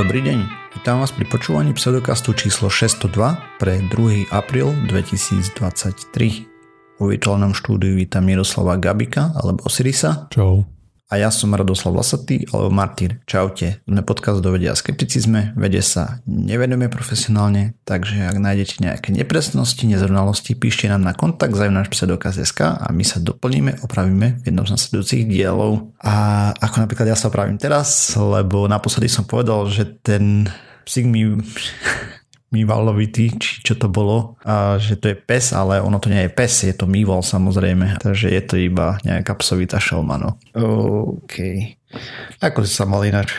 Dobrý deň, vítam vás pri počúvaní pseudokastu číslo 602 pre 2. apríl 2023. Vo virtuálnom štúdiu vítam Miroslava Gabika alebo Osirisa. Čau. A ja som Radoslav Lasatý alebo Martyr. Čaute. Sme podcast do vedia a skepticizme. Vede sa nevenujeme profesionálne, takže ak nájdete nejaké nepresnosti, nezrovnalosti, píšte nám na kontakt náš pseudokaz.sk a my sa doplníme, opravíme v jednom z nasledujúcich dielov. A ako napríklad ja sa opravím teraz, lebo naposledy som povedal, že ten psík mi Mývalovitý, či čo to bolo, a že to je pes, ale ono to nie je pes, je to mýval samozrejme, takže je to iba nejaká psovita šelma, no. OK. Ako si sa mal ináč?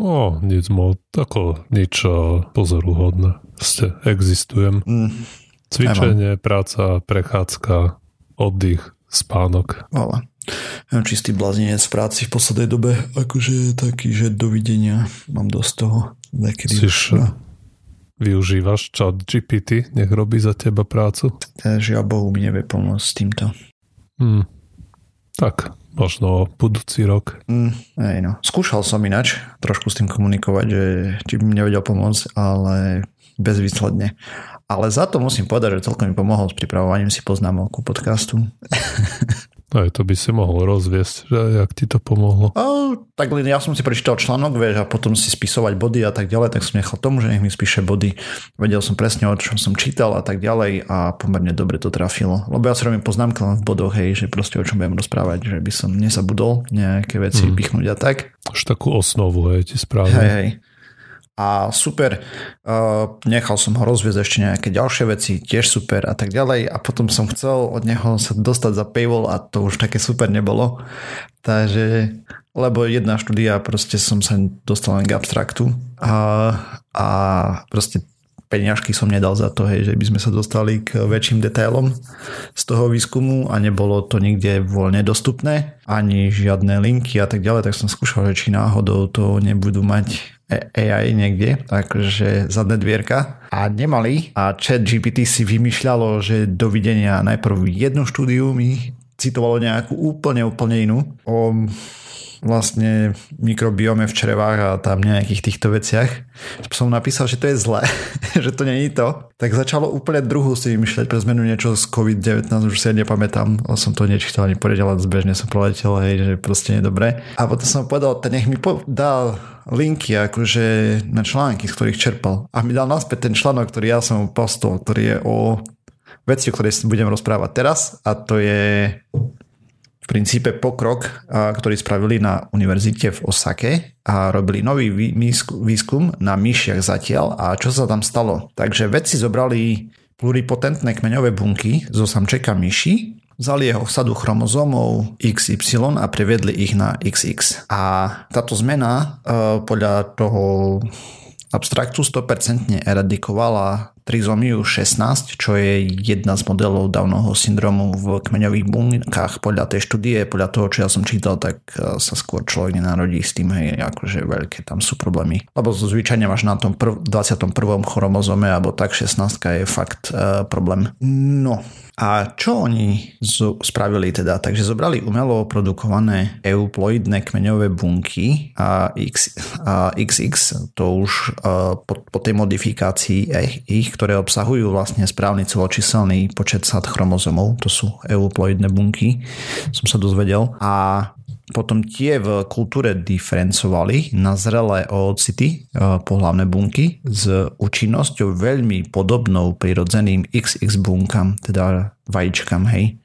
No, nic moc, ako nič pozoruhodné. Ste, existujem. Mm. Cvičenie, práca, prechádzka, oddych, spánok. Vola. Čistý blazinec v práci v poslednej dobe, akože taký, že dovidenia, mám dosť toho. Nekedy Siš, no využívaš chat GPT, nech robí za teba prácu? Takže ja Bohu mi nevie pomôcť s týmto. Hmm. Tak, možno budúci rok. Mm, aj no. Skúšal som inač trošku s tým komunikovať, že či by mi nevedel pomôcť, ale bezvýsledne. Ale za to musím povedať, že celkom mi pomohol s pripravovaním si poznámok ku podcastu. Aj to by si mohol rozviesť, že jak ti to pomohlo. O, tak ja som si prečítal článok, vieš, a potom si spisovať body a tak ďalej, tak som nechal tomu, že nech mi spíše body. Vedel som presne, o čom som čítal a tak ďalej a pomerne dobre to trafilo. Lebo ja si robím poznámky len v bodoch, hej, že proste o čom budem rozprávať, že by som nezabudol nejaké veci mm. pichnúť a tak. Už takú osnovu, hej, ti správne. Hej, hej a super, uh, nechal som ho rozviesť ešte nejaké ďalšie veci, tiež super a tak ďalej a potom som chcel od neho sa dostať za paywall a to už také super nebolo. Takže, lebo jedna štúdia, proste som sa dostal len k abstraktu a, a proste peňažky som nedal za to, hej, že by sme sa dostali k väčším detailom z toho výskumu a nebolo to nikde voľne dostupné, ani žiadne linky a tak ďalej, tak som skúšal, že či náhodou to nebudú mať AI niekde, takže zadné dvierka. A nemali a chat GPT si vymýšľalo, že dovidenia najprv jednu štúdiu mi citovalo nejakú úplne, úplne inú. O vlastne mikrobiome v črevách a tam nejakých týchto veciach. Som napísal, že to je zlé, že to není to. Tak začalo úplne druhú si vymýšľať pre zmenu niečo z COVID-19, už si ja nepamätám, som to nečítal ani poriadne, ale zbežne som proletel, hej, že proste dobré. A potom som povedal, ten nech mi dal linky akože na články, z ktorých čerpal. A mi dal naspäť ten článok, ktorý ja som postol, ktorý je o veci, o ktorej budem rozprávať teraz a to je princípe pokrok, ktorý spravili na univerzite v Osake a robili nový výskum na myšiach zatiaľ a čo sa tam stalo. Takže vedci zobrali pluripotentné kmeňové bunky zo samčeka myši, vzali jeho sadu chromozómov XY a previedli ich na XX. A táto zmena e, podľa toho abstraktu 100% eradikovala trizómiu 16, čo je jedna z modelov dávnoho syndromu v kmeňových bunkách. Podľa tej štúdie, podľa toho, čo ja som čítal, tak e, sa skôr človek nenarodí s tým, hej, akože veľké tam sú problémy. Lebo zvyčajne máš na tom prv, 21. chromozome, alebo tak 16 je fakt uh, problém. No, a čo oni spravili teda? Takže zobrali umelo produkované euploidné kmeňové bunky a, X, a XX, to už po, po tej modifikácii ich, ktoré obsahujú vlastne správny celočíselný počet sad chromozomov, to sú euploidné bunky, som sa dozvedel. A potom tie v kultúre diferencovali na zrelé oocity, e, pohlavné bunky, s účinnosťou veľmi podobnou prirodzeným XX bunkám, teda vajíčkam, hej.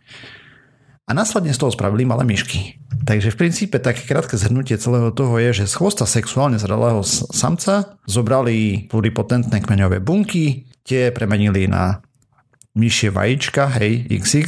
A následne z toho spravili malé myšky. Takže v princípe také krátke zhrnutie celého toho je, že z chvosta sexuálne zrelého samca zobrali pluripotentné kmeňové bunky, tie premenili na myšie vajíčka, hej, XX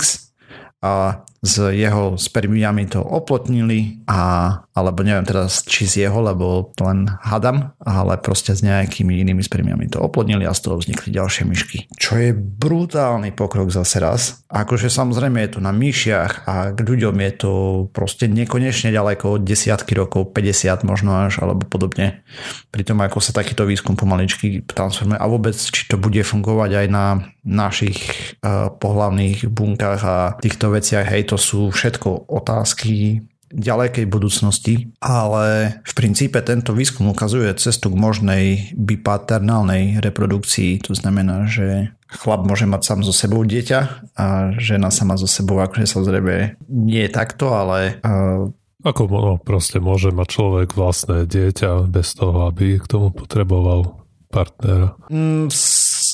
a s jeho spermiami to oplotnili a, alebo neviem teraz či z jeho, lebo len hadam, ale proste s nejakými inými spermiami to oplotnili a z toho vznikli ďalšie myšky. Čo je brutálny pokrok zase raz. Akože samozrejme je to na myšiach a k ľuďom je to proste nekonečne ďaleko, desiatky rokov, 50 možno až, alebo podobne. Pri tom, ako sa takýto výskum pomaličky transformuje a vôbec, či to bude fungovať aj na našich uh, pohlavných bunkách a týchto veciach, hej, to sú všetko otázky ďalekej budúcnosti, ale v princípe tento výskum ukazuje cestu k možnej bipaternálnej reprodukcii. To znamená, že chlap môže mať sám so sebou dieťa a žena sama so sebou, akože sa zrebe nie je takto, ale uh, ako no, proste môže mať človek vlastné dieťa bez toho, aby k tomu potreboval partnera. Mm,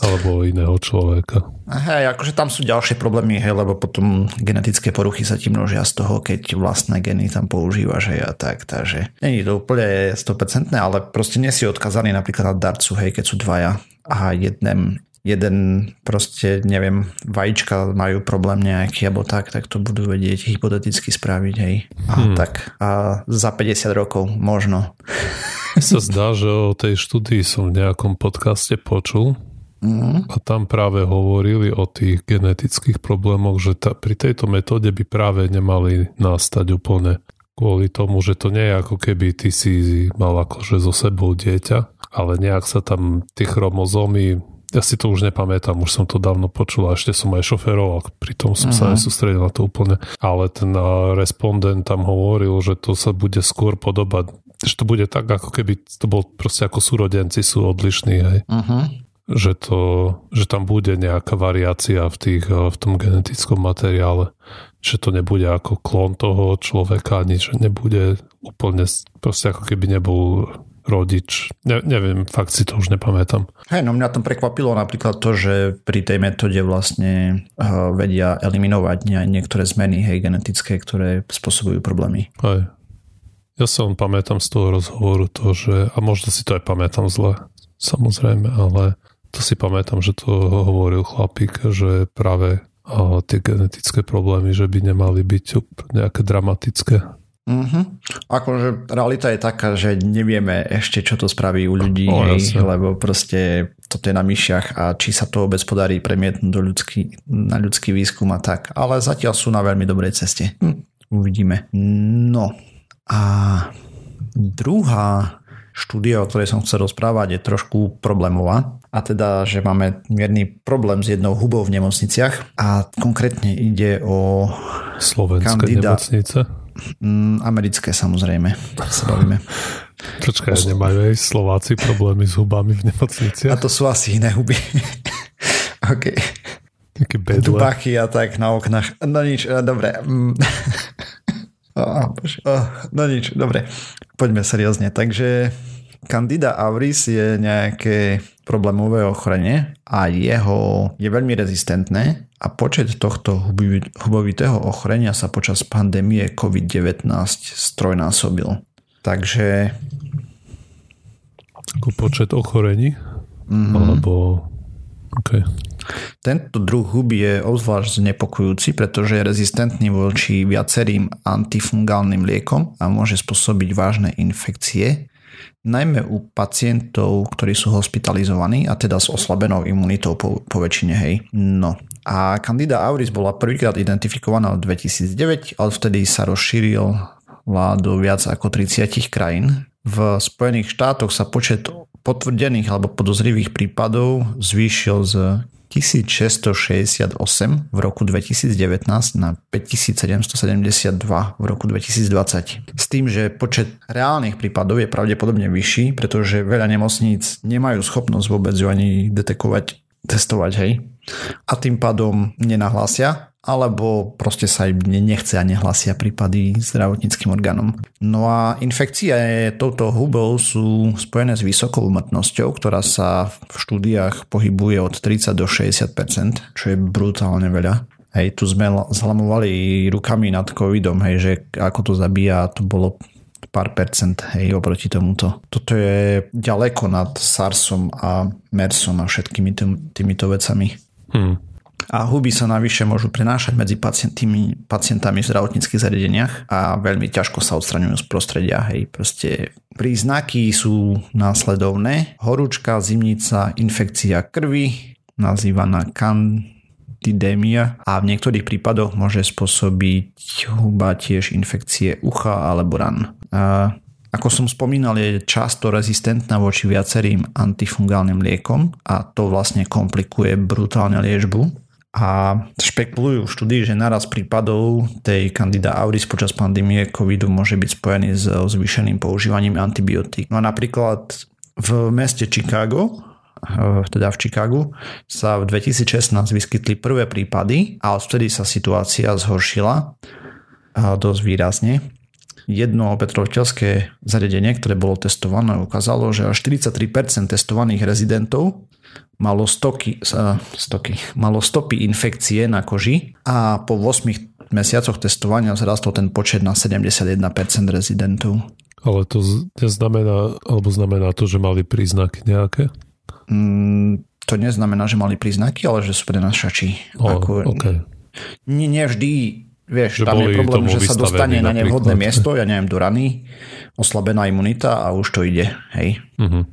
alebo iného človeka. Hej, akože tam sú ďalšie problémy, hej, lebo potom genetické poruchy sa ti množia z toho, keď vlastné geny tam používaš, hej, a tak, takže je to úplne 100%, ale proste nie si odkazaný napríklad na darcu, hej, keď sú dvaja a jednem, jeden proste, neviem, vajíčka majú problém nejaký alebo tak, tak to budú vedieť hypoteticky spraviť, hej. A hmm. tak a za 50 rokov možno. sa zdá, že o tej štúdii som v nejakom podcaste počul, Mm. A tam práve hovorili o tých genetických problémoch, že ta, pri tejto metóde by práve nemali nastať úplne kvôli tomu, že to nie je ako keby ty si mal akože so sebou dieťa, ale nejak sa tam tie chromozómy ja si to už nepamätám, už som to dávno počul a ešte som aj šoferoval, pritom som uh-huh. sa mhm. nesústredil na to úplne. Ale ten respondent tam hovoril, že to sa bude skôr podobať, že to bude tak, ako keby to bol proste ako súrodenci sú odlišní, hej. Uh-huh že, to, že tam bude nejaká variácia v, tých, eh, v tom genetickom materiále. Že to nebude ako klon toho človeka, ani že nebude úplne, proste ako keby nebol rodič. Ne, neviem, fakt si to už nepamätám. Hej, no mňa tam prekvapilo napríklad to, že pri tej metóde vlastne uh, vedia eliminovať niektoré zmeny hej, genetické, ktoré spôsobujú problémy. Hej. Ja som pamätám z toho rozhovoru to, že, a možno si to aj pamätám zle, samozrejme, ale to si pamätám, že to hovoril chlapík, že práve a tie genetické problémy, že by nemali byť nejaké dramatické. Mm-hmm. Akože realita je taká, že nevieme ešte, čo to spraví u ľudí, oh, hej, lebo proste toto je na myšiach a či sa to vôbec podarí premietnúť do ľudský, na ľudský výskum a tak. Ale zatiaľ sú na veľmi dobrej ceste. Hm, uvidíme. No a druhá štúdia, o ktorej som chcel rozprávať, je trošku problémová a teda, že máme mierny problém s jednou hubou v nemocniciach a konkrétne ide o Slovenské kandida... nemocnice? Mm, americké samozrejme, sa bavíme. Počkaj, nemajú aj Slováci problémy s hubami v nemocniciach? A to sú asi iné huby. OK. Také bedle. Dubachy a tak na oknách. No nič, eh, dobre. Oh, oh, no nič, dobre. Poďme seriózne. Takže Candida auris je nejaké problémové ochorenie a jeho je veľmi rezistentné a počet tohto hubovitého ochorenia sa počas pandémie COVID-19 strojnásobil. Takže... Ako počet ochorení? Mm-hmm. Alebo... Okay. Tento druh huby je obzvlášť znepokojúci, pretože je rezistentný voči viacerým antifungálnym liekom a môže spôsobiť vážne infekcie najmä u pacientov, ktorí sú hospitalizovaní a teda s oslabenou imunitou po, po väčšine, hej. No. A Candida auris bola prvýkrát identifikovaná v 2009, ale vtedy sa rozšíril do viac ako 30 krajín. V Spojených štátoch sa počet potvrdených alebo podozrivých prípadov zvýšil z 1668 v roku 2019 na 5772 v roku 2020. S tým, že počet reálnych prípadov je pravdepodobne vyšší, pretože veľa nemocníc nemajú schopnosť vôbec ju ani detekovať, testovať, hej. A tým pádom nenahlásia alebo proste sa im nechce a nehlasia prípady zdravotníckým orgánom. No a infekcie touto hubou sú spojené s vysokou umrtnosťou, ktorá sa v štúdiách pohybuje od 30 do 60%, čo je brutálne veľa. Hej, tu sme zhlamovali rukami nad covidom, hej, že ako to zabíja, to bolo pár percent hej, oproti tomuto. Toto je ďaleko nad SARSom a MERSom a všetkými tým, týmito vecami. Hmm a huby sa navyše môžu prenášať medzi pacientami, pacientami v zdravotníckých zariadeniach a veľmi ťažko sa odstraňujú z prostredia. Hej, proste príznaky sú následovné. Horúčka, zimnica, infekcia krvi, nazývaná kandidémia a v niektorých prípadoch môže spôsobiť huba tiež infekcie ucha alebo ran. A ako som spomínal, je často rezistentná voči viacerým antifungálnym liekom a to vlastne komplikuje brutálne liečbu a špekulujú štúdii, že naraz prípadov tej candida auris počas pandémie covidu môže byť spojený s zvýšeným používaním antibiotík. No a napríklad v meste Chicago eh, teda v Chicagu, sa v 2016 vyskytli prvé prípady a odvtedy sa situácia zhoršila dosť výrazne. Jedno petrovateľské zariadenie, ktoré bolo testované, ukázalo, že až 43% testovaných rezidentov malo, stoky, stoky, malo stopy infekcie na koži a po 8 mesiacoch testovania zrastol ten počet na 71% rezidentov. Ale to neznamená, alebo znamená to, že mali príznaky nejaké? Mm, to neznamená, že mali príznaky, ale že sú prenašači. Ako, okay. nie, nie vždy Vieš, že tam je problém, že sa dostane na nevhodné miesto, ja neviem, do rany, oslabená imunita a už to ide, hej. Uh-huh.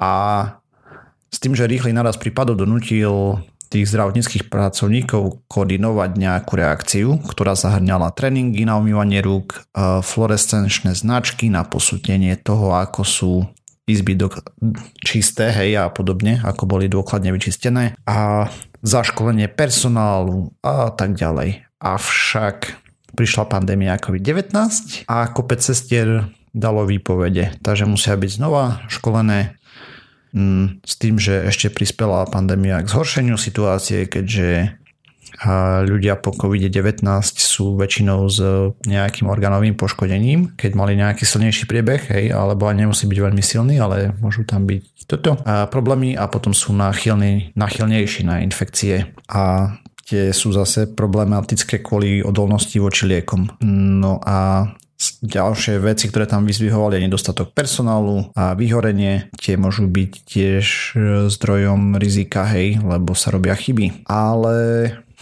A s tým, že rýchly naraz prípadov donútil tých zdravotníckých pracovníkov koordinovať nejakú reakciu, ktorá zahrňala tréningy na umývanie rúk, e, fluorescenčné značky na posúdenie toho, ako sú izby do, čisté, hej, a podobne, ako boli dôkladne vyčistené a zaškolenie personálu a tak ďalej. Avšak prišla pandémia COVID-19 a kopec cestier dalo výpovede, takže musia byť znova školené s tým, že ešte prispela pandémia k zhoršeniu situácie, keďže ľudia po COVID-19 sú väčšinou s nejakým orgánovým poškodením, keď mali nejaký silnejší priebeh, hej, alebo aj nemusí byť veľmi silný, ale môžu tam byť toto a problémy a potom sú náchylní, náchylnejší na infekcie a tie sú zase problematické kvôli odolnosti voči liekom. No a Ďalšie veci, ktoré tam vyzvihovali, je nedostatok personálu a vyhorenie. Tie môžu byť tiež e, zdrojom rizika, hej, lebo sa robia chyby. Ale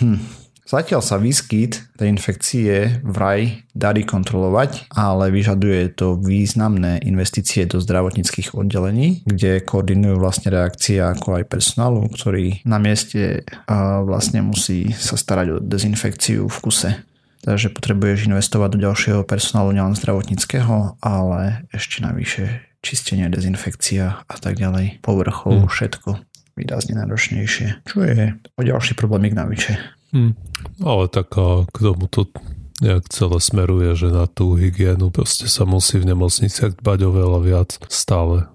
hm, zatiaľ sa výskyt tej infekcie vraj darí kontrolovať, ale vyžaduje to významné investície do zdravotníckých oddelení, kde koordinujú vlastne reakcie ako aj personálu, ktorý na mieste vlastne musí sa starať o dezinfekciu v kuse. Takže potrebuješ investovať do ďalšieho personálu, nielen zdravotníckého, ale ešte navyše čistenie, dezinfekcia a tak ďalej, povrchov, hmm. všetko výrazne náročnejšie. Čo je o ďalší problémik navyše. Hmm. Ale tak k tomu to nejak celé smeruje, že na tú hygienu proste sa musí v nemocniciach dbať oveľa viac stále.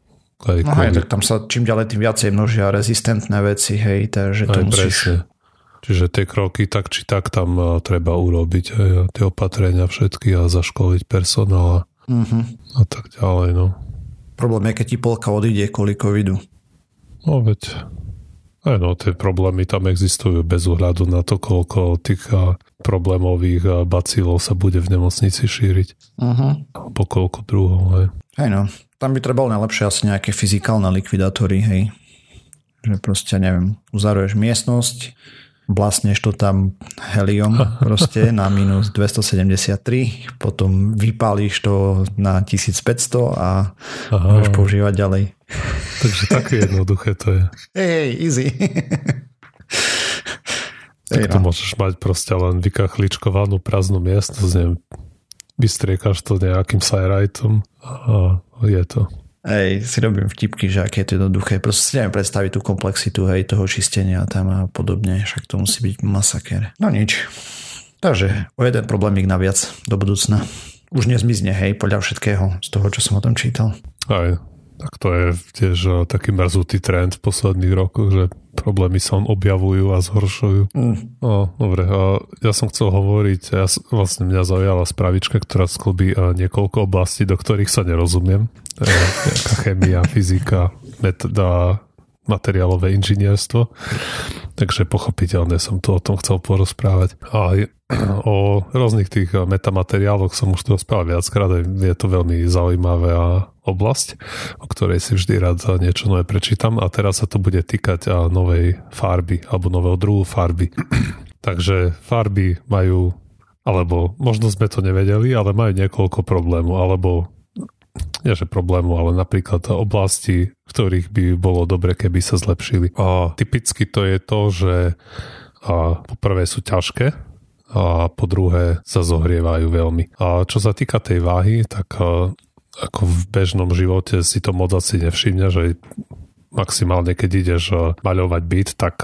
Aj no hej, tak tam sa čím ďalej tým viacej množia rezistentné veci, hej, takže to aj musíš... Presne. Čiže tie kroky tak či tak tam uh, treba urobiť, hej, tie opatrenia všetky a zaškoliť personál a, uh-huh. a tak ďalej. No. Problém je, keď ti polka odíde kvôli covidu. No veď, aj no, tie problémy tam existujú bez ohľadu na to, koľko tých uh, problémových bacilov sa bude v nemocnici šíriť. Uh-huh. Po koľko druhov, hej. Hej no, tam by trebalo najlepšie asi nejaké fyzikálne likvidátory, hej. Že proste, neviem, uzaruješ miestnosť, blasneš to tam helium proste na minus 273, potom vypálíš to na 1500 a Aha. môžeš používať ďalej. Takže také jednoduché to je. Hej, hej, easy. tak to no. môžeš mať proste len vykachličkovanú prázdnu miestnosť, neviem, vystriekaš to nejakým sajrajtom a je to. Hej, si robím vtipky, že aké je to jednoduché. Proste si neviem predstaviť tú komplexitu hej, toho čistenia tam a podobne. Však to musí byť masaker. No nič. Takže o jeden problémik naviac do budúcna. Už nezmizne, hej, podľa všetkého z toho, čo som o tom čítal. Aj, tak to je tiež eh, taký mrzutý trend v posledných rokoch, že problémy sa objavujú a zhoršujú. Mm. No, dobre, ja som chcel hovoriť, ja, vlastne mňa zaujala spravička, ktorá sklbí niekoľko oblastí, do ktorých sa nerozumiem. Je nejaká chemia, fyzika, metoda, materiálové inžinierstvo. Takže pochopiteľne som to o tom chcel porozprávať. A o rôznych tých metamateriáloch som už to rozprával viackrát. Je to veľmi zaujímavá oblasť, o ktorej si vždy rád niečo nové prečítam. A teraz sa to bude týkať novej farby alebo nového druhu farby. Takže farby majú alebo možno sme to nevedeli, ale majú niekoľko problémov, alebo nie že problému, ale napríklad oblasti, v ktorých by bolo dobre, keby sa zlepšili. A typicky to je to, že a po sú ťažké a po druhé sa zohrievajú veľmi. A čo sa týka tej váhy, tak ako v bežnom živote si to moc asi nevšimne, že maximálne keď ideš maľovať byt, tak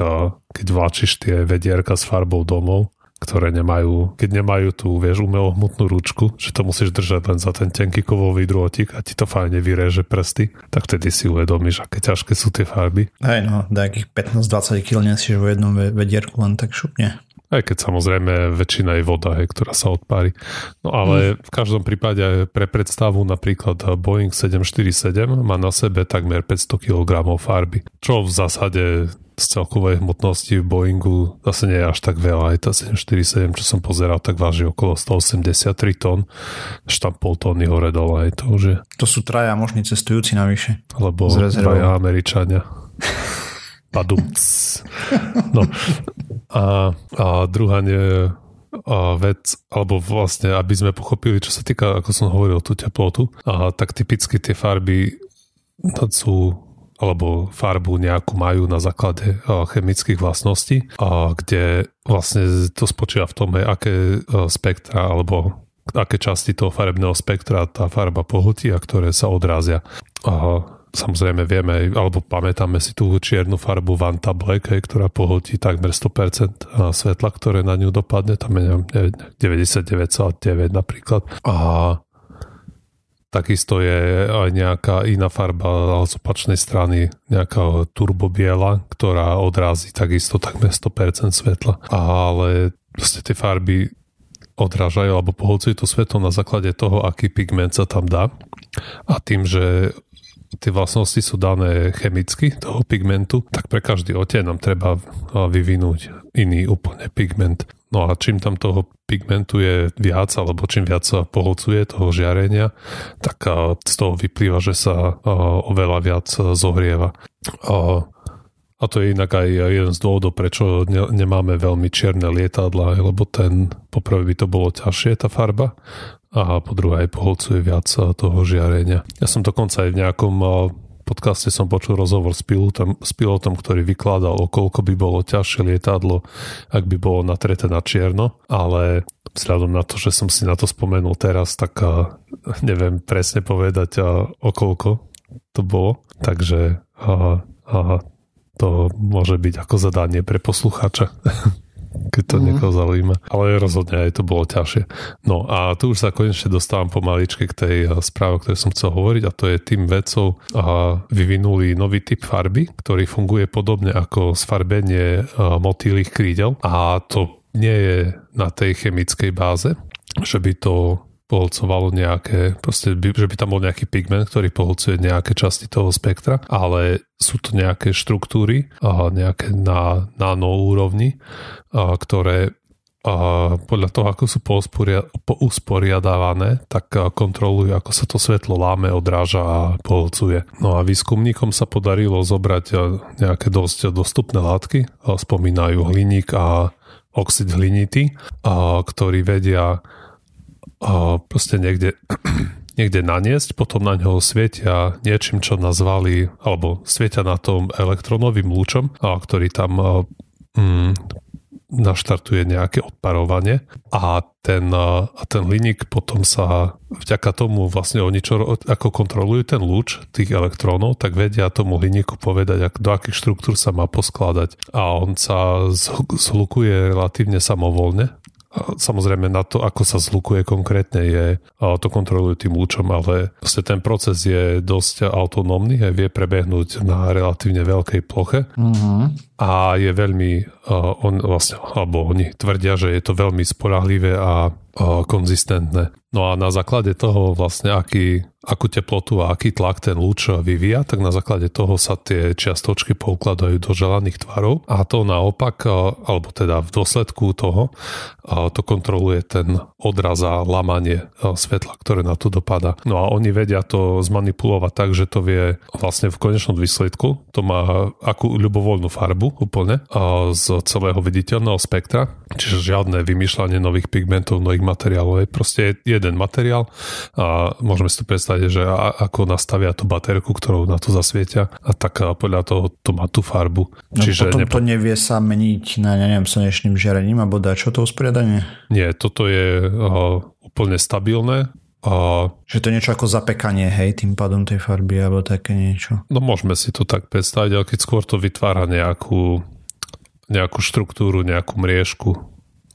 keď vláčiš tie vedierka s farbou domov, ktoré nemajú, keď nemajú tú, vieš, umelohmutnú ručku, že to musíš držať len za ten tenký kovový drôtik a ti to fajne vyreže prsty, tak vtedy si uvedomíš, aké ťažké sú tie farby. Hej no, nejakých 15-20 kg nesieš vo jednom vedierku len tak šupne. Aj keď samozrejme väčšina je voda, hej, ktorá sa odpári. No ale mm. v každom prípade pre predstavu napríklad Boeing 747 má na sebe takmer 500 kg farby, čo v zásade z celkovej hmotnosti v Boeingu zase nie je až tak veľa. Aj tá 747, čo som pozeral, tak váži okolo 183 tón. Štampol tóny hore dole. Aj to už je. To sú traja možní cestujúci navyše. Alebo dvaja Američania. Padumc. No. A, a druhá nie, a vec, alebo vlastne, aby sme pochopili, čo sa týka, ako som hovoril, tú teplotu, a tak typicky tie farby sú alebo farbu nejakú majú na základe chemických vlastností, a kde vlastne to spočíva v tom, aké spektra alebo aké časti toho farebného spektra tá farba pohutí a ktoré sa odrazia. Samozrejme vieme, alebo pamätáme si tú čiernu farbu Vanta Black, hej, ktorá pohotí takmer 100% svetla, ktoré na ňu dopadne, tam je 99,9 napríklad. A Takisto je aj nejaká iná farba z opačnej strany, nejaká turbobiela, ktorá odrazí takisto takmer 100% svetla. Ale proste tie farby odrážajú alebo pohľcujú to svetlo na základe toho, aký pigment sa tam dá. A tým, že tie vlastnosti sú dané chemicky toho pigmentu, tak pre každý odtieň nám treba vyvinúť iný úplne pigment. No a čím tam toho pigmentu je viac, alebo čím viac sa poholcuje toho žiarenia, tak z toho vyplýva, že sa oveľa viac zohrieva. A to je inak aj jeden z dôvodov, prečo nemáme veľmi čierne lietadla, lebo ten, poprvé by to bolo ťažšie, tá farba, a po druhé aj poholcuje viac toho žiarenia. Ja som dokonca aj v nejakom podcaste som počul rozhovor s pilotom, s pilotom, ktorý vykladal, o koľko by bolo ťažšie lietadlo, ak by bolo natreté na čierno, ale vzhľadom na to, že som si na to spomenul teraz, tak neviem presne povedať, o koľko to bolo. Takže a, a, to môže byť ako zadanie pre poslucháča. keď to mm. niekoho zaujíma. Ale rozhodne aj to bolo ťažšie. No a tu už sa konečne dostávam pomaličke k tej eh, správe, o ktorej som chcel hovoriť a to je tým vedcov a vyvinuli nový typ farby, ktorý funguje podobne ako sfarbenie eh, motýlých krídel a to nie je na tej chemickej báze, že by to poholcovalo nejaké, proste, by, že by tam bol nejaký pigment, ktorý poholcuje nejaké časti toho spektra, ale sú to nejaké štruktúry, a nejaké na nanoúrovni, a ktoré a podľa toho, ako sú usporiadávané, tak kontrolujú, ako sa to svetlo láme, odráža a poholcuje. No a výskumníkom sa podarilo zobrať nejaké dosť dostupné látky, spomínajú hliník a oxid hlinity, ktorí vedia proste niekde, niekde naniesť, potom na ňo svietia niečím, čo nazvali, alebo svietia na tom elektronovým lúčom, ktorý tam mm, naštartuje nejaké odparovanie. A ten, a ten hliník potom sa vďaka tomu vlastne oni čo, ako kontrolujú ten lúč tých elektrónov, tak vedia tomu hliníku povedať, ak, do akých štruktúr sa má poskladať. A on sa zhlukuje relatívne samovolne Samozrejme na to, ako sa zlukuje konkrétne, je, to kontrolujú tým lúčom, ale vlastne ten proces je dosť autonómny a vie prebehnúť na relatívne veľkej ploche. Mm-hmm a je veľmi, on vlastne, alebo oni tvrdia, že je to veľmi spolahlivé a konzistentné. No a na základe toho vlastne, aký, akú teplotu a aký tlak ten lúč vyvíja, tak na základe toho sa tie čiastočky poukladajú do želaných tvarov a to naopak, alebo teda v dôsledku toho, to kontroluje ten odraz a lamanie svetla, ktoré na to dopada. No a oni vedia to zmanipulovať tak, že to vie vlastne v konečnom výsledku, to má akú ľubovoľnú farbu, úplne z celého viditeľného spektra, čiže žiadne vymýšľanie nových pigmentov, nových materiálov. Je proste jeden materiál a môžeme si to predstaviť, že ako nastavia tú baterku, ktorou na to zasvietia a tak podľa toho to má tú farbu. No Čiže potom nepo... to nevie sa meniť na neviem, slnečným žiarením alebo dať čo to usporiadanie? Nie, toto je uh, úplne stabilné A... Že to je niečo ako zapekanie, hej, tým pádom tej farby, alebo také niečo. No môžeme si to tak predstaviť, ale keď skôr to vytvára nejakú, nejakú štruktúru, nejakú mriežku,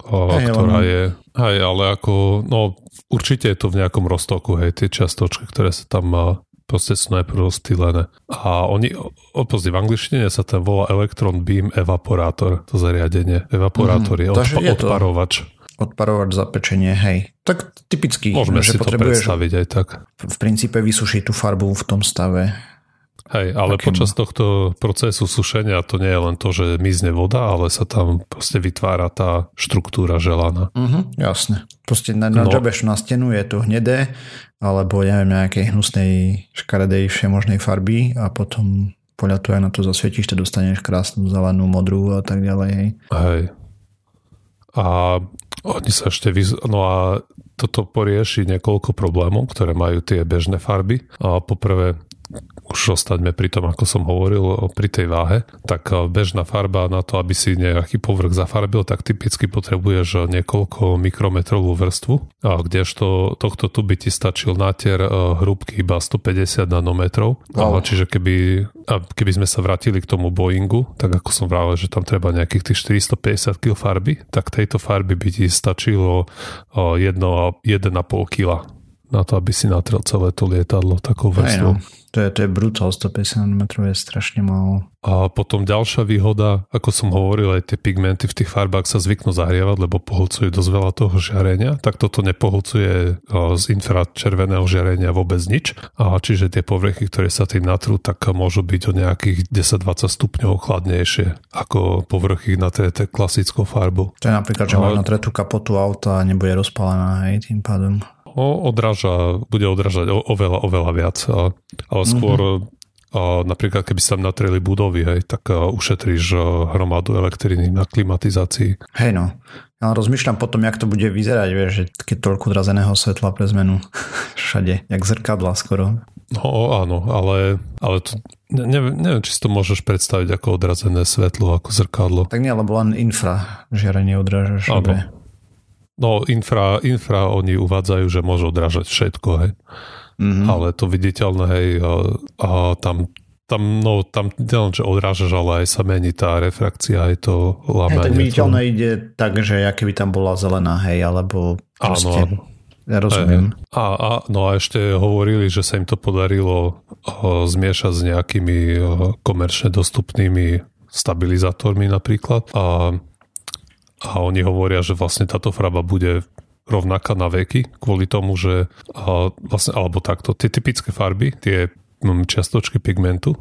hej, ktorá je... Hej, ale ako... No určite je to v nejakom roztoku, hej, tie čiastočky, ktoré sa tam proste sú najprv rozstýlené. A oni, opozdi, v angličtine sa ten volá Electron Beam Evaporátor, to zariadenie. Evaporátor mm, je, odpa- je odparovač. Odparovač zapečenie, hej. Tak typicky, Môžeme že si to predstaviť aj tak. V princípe vysušiť tú farbu v tom stave. Hej, ale Takým... počas tohto procesu sušenia to nie je len to, že mizne voda, ale sa tam proste vytvára tá štruktúra želaná. Uh-huh, jasne. Proste na, na no. na stenu je to hnedé, alebo neviem, nejakej hnusnej, škaredej všemožnej farby a potom podľa toho, na to zasvietíš, to dostaneš krásnu zelenú, modrú a tak ďalej. Hej. hej. A oni sa ešte vyz... No a toto porieši niekoľko problémov, ktoré majú tie bežné farby. A poprvé už ostaňme pri tom, ako som hovoril, pri tej váhe, tak eh, bežná farba na to, aby si nejaký povrch zafarbil, tak typicky potrebuješ niekoľko mikrometrovú vrstvu, a kdežto tohto tu by ti stačil natier eh, hrúbky iba 150 nanometrov. Wow. Čiže keby, keby sme sa vrátili k tomu Boeingu, tak ako som vravel, že tam treba nejakých tých 450 kg farby, tak tejto farby by ti stačilo 1,5 kg na to, aby si natrel celé to lietadlo takou vrstvou. No. To je, to je brutál, 150 nm je strašne málo. A potom ďalšia výhoda, ako som hovoril, aj tie pigmenty v tých farbách sa zvyknú zahrievať, lebo pohľcujú dosť veľa toho žiarenia, tak toto nepohľcuje z infračerveného žiarenia vôbec nič. A čiže tie povrchy, ktoré sa tým natrú, tak môžu byť o nejakých 10-20 stupňov chladnejšie ako povrchy na té klasickou farbu. To je napríklad, že Ale... máš tretú kapotu auta a nebude rozpálená aj tým pádom odráža, bude odrážať o, oveľa, oveľa viac. A, ale skôr mm-hmm. A napríklad keby sa tam natreli budovy, hej, tak ušetríš hromadu elektriny na klimatizácii. Hej no, ja rozmýšľam potom, jak to bude vyzerať, vieš, že keď toľko drazeného svetla pre zmenu všade, jak zrkadla skoro. No áno, ale, ale to, neviem, neviem, či si to môžeš predstaviť ako odrazené svetlo, ako zrkadlo. Tak nie, lebo len infra žiarenie odrážaš. Áno, No infra, infra oni uvádzajú, že môžu odrážať všetko, hej. Mm-hmm. Ale to viditeľné, hej, a, a tam tam, no, tam nielen, že odrážaš, ale aj sa mení tá refrakcia, aj to lamenie. Hej, tak viditeľné to... ide tak, že aké by tam bola zelená, hej, alebo proste... Áno, Ja rozumiem. A, a, no a ešte hovorili, že sa im to podarilo o, zmiešať s nejakými o, komerčne dostupnými stabilizátormi napríklad. A a oni hovoria, že vlastne táto farba bude rovnaká na veky, kvôli tomu, že a vlastne, alebo takto, tie typické farby, tie mm, čiastočky pigmentu,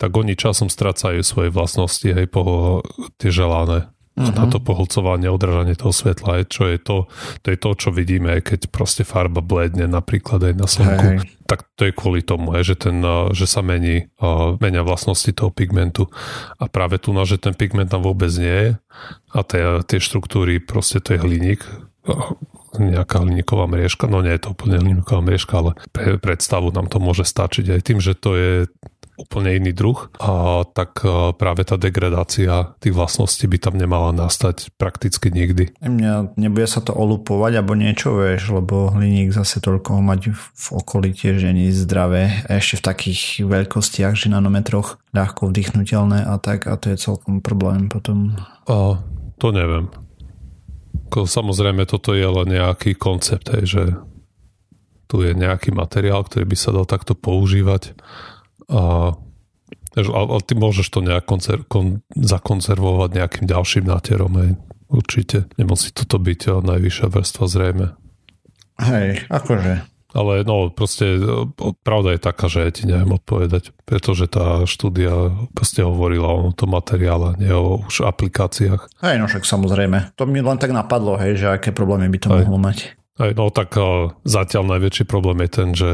tak oni časom strácajú svoje vlastnosti, aj po tie želané. Uh-huh. na to pohlcovanie, odrážanie toho svetla, čo je to, to je to, čo vidíme, keď proste farba bledne napríklad aj na slnku. Hej. Tak to je kvôli tomu, že, ten, že sa mení, menia vlastnosti toho pigmentu. A práve tu, že ten pigment tam vôbec nie je a tie, tie štruktúry, proste to je hliník, nejaká hliníková mriežka, no nie je to úplne hliníková mriežka, ale pre predstavu nám to môže stačiť aj tým, že to je úplne iný druh, a tak práve tá degradácia tých vlastností by tam nemala nastať prakticky nikdy. Mňa nebude sa to olupovať alebo niečo, vieš, lebo hliník zase toľko mať v okolí tiež nie je zdravé. A ešte v takých veľkostiach, že nanometroch ľahko vdychnutelné a tak a to je celkom problém potom. A to neviem. Samozrejme, toto je len nejaký koncept, hej, že tu je nejaký materiál, ktorý by sa dal takto používať a ale ty môžeš to nejak koncer- kon- zakonzervovať nejakým ďalším náterom, hej. Určite. Nemusí toto byť najvyššia vrstva zrejme. Hej, akože. Ale no, proste pravda je taká, že ti neviem odpovedať, pretože tá štúdia proste hovorila o tom materiále, nie o už aplikáciách. Hej, no však samozrejme. To mi len tak napadlo, hej, že aké problémy by to hej. mohlo mať. Hej, no tak zatiaľ najväčší problém je ten, že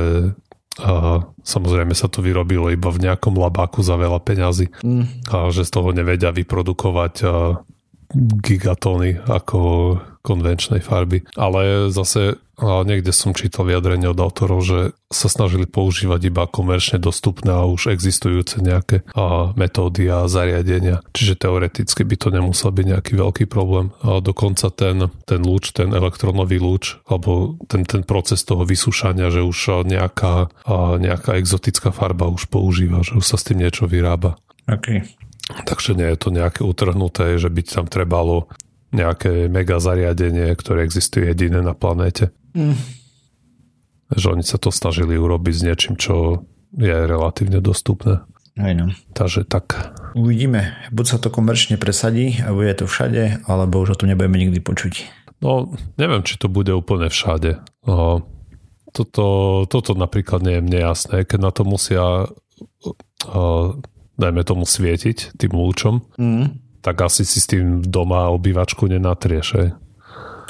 a samozrejme sa to vyrobilo iba v nejakom labáku za veľa peňazí. Mm. A že z toho nevedia vyprodukovať gigatóny ako konvenčnej farby. Ale zase A niekde som čítal vyjadrenie od autorov, že sa snažili používať iba komerčne dostupné a už existujúce nejaké a, metódy a zariadenia. Čiže teoreticky by to nemusel byť nejaký veľký problém. A dokonca ten, ten lúč, ten elektronový lúč, alebo ten, ten proces toho vysúšania, že už nejaká, a, nejaká exotická farba už používa, že už sa s tým niečo vyrába. Okay. Takže nie je to nejaké utrhnuté, že by tam trebalo nejaké mega zariadenie, ktoré existuje jediné na planéte. Mm. Že oni sa to snažili urobiť s niečím, čo je relatívne dostupné. Aj no. Takže tak. Uvidíme. Buď sa to komerčne presadí a bude to všade, alebo už o tom nebudeme nikdy počuť. No, neviem, či to bude úplne všade. No, toto, toto napríklad nie je mne jasné, keď na to musia uh, dajme tomu svietiť tým lúčom, mm. tak asi si s tým doma obývačku nenatrieš.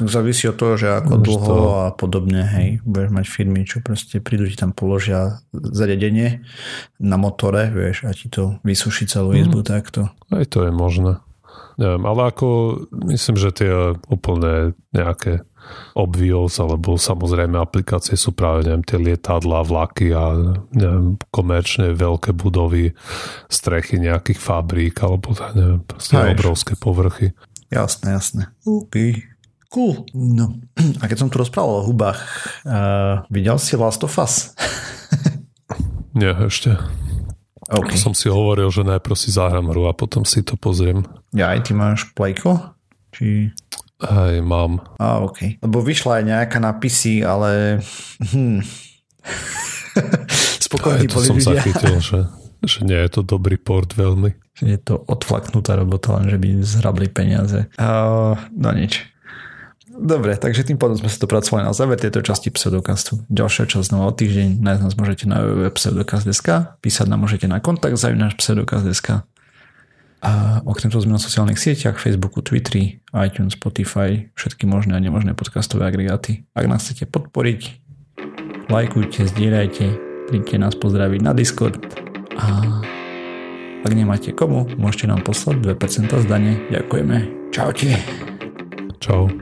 Závisí od toho, že ako Už dlho to... a podobne, hej, budeš mať firmy, čo proste prídu ti tam položia zariadenie na motore, vieš, a ti to vysuší celú izbu mm. takto. Aj to je možné. Neviem, ale ako myslím, že tie úplne nejaké obvious alebo samozrejme aplikácie sú práve neviem, tie lietadla, vlaky a neviem, komerčne veľké budovy, strechy nejakých fabrík alebo neviem, proste obrovské povrchy. Jasné, jasné. Okay. Cool. No. A keď som tu rozprával o hubách, uh, videl si Last of Us? Nie, ešte. Okay. Som si hovoril, že najprv si zahrám hru a potom si to pozriem. Ja aj ty máš plejko? Či... Hej, mám. A, OK. Lebo vyšla aj nejaká na PC, ale... Hm. Spokojný boli som ľudia. sa chytil, že, že nie je to dobrý port veľmi. Je to odflaknutá robota, len že by zhrabli peniaze. Uh, no nič. Dobre, takže tým pádom sme sa dopracovali na záver tejto časti pseudokastu. Ďalšia časť znova o týždeň. Nájsť nás môžete na www.pseudokast.sk, písať nám môžete na kontakt náš pseudokast.sk a okrem toho sme na sociálnych sieťach, Facebooku, Twitteri, iTunes, Spotify, všetky možné a nemožné podcastové agregáty. Ak nás chcete podporiť, lajkujte, zdieľajte, príďte nás pozdraviť na Discord a ak nemáte komu, môžete nám poslať 2% zdanie. Ďakujeme. Čaute. Čau.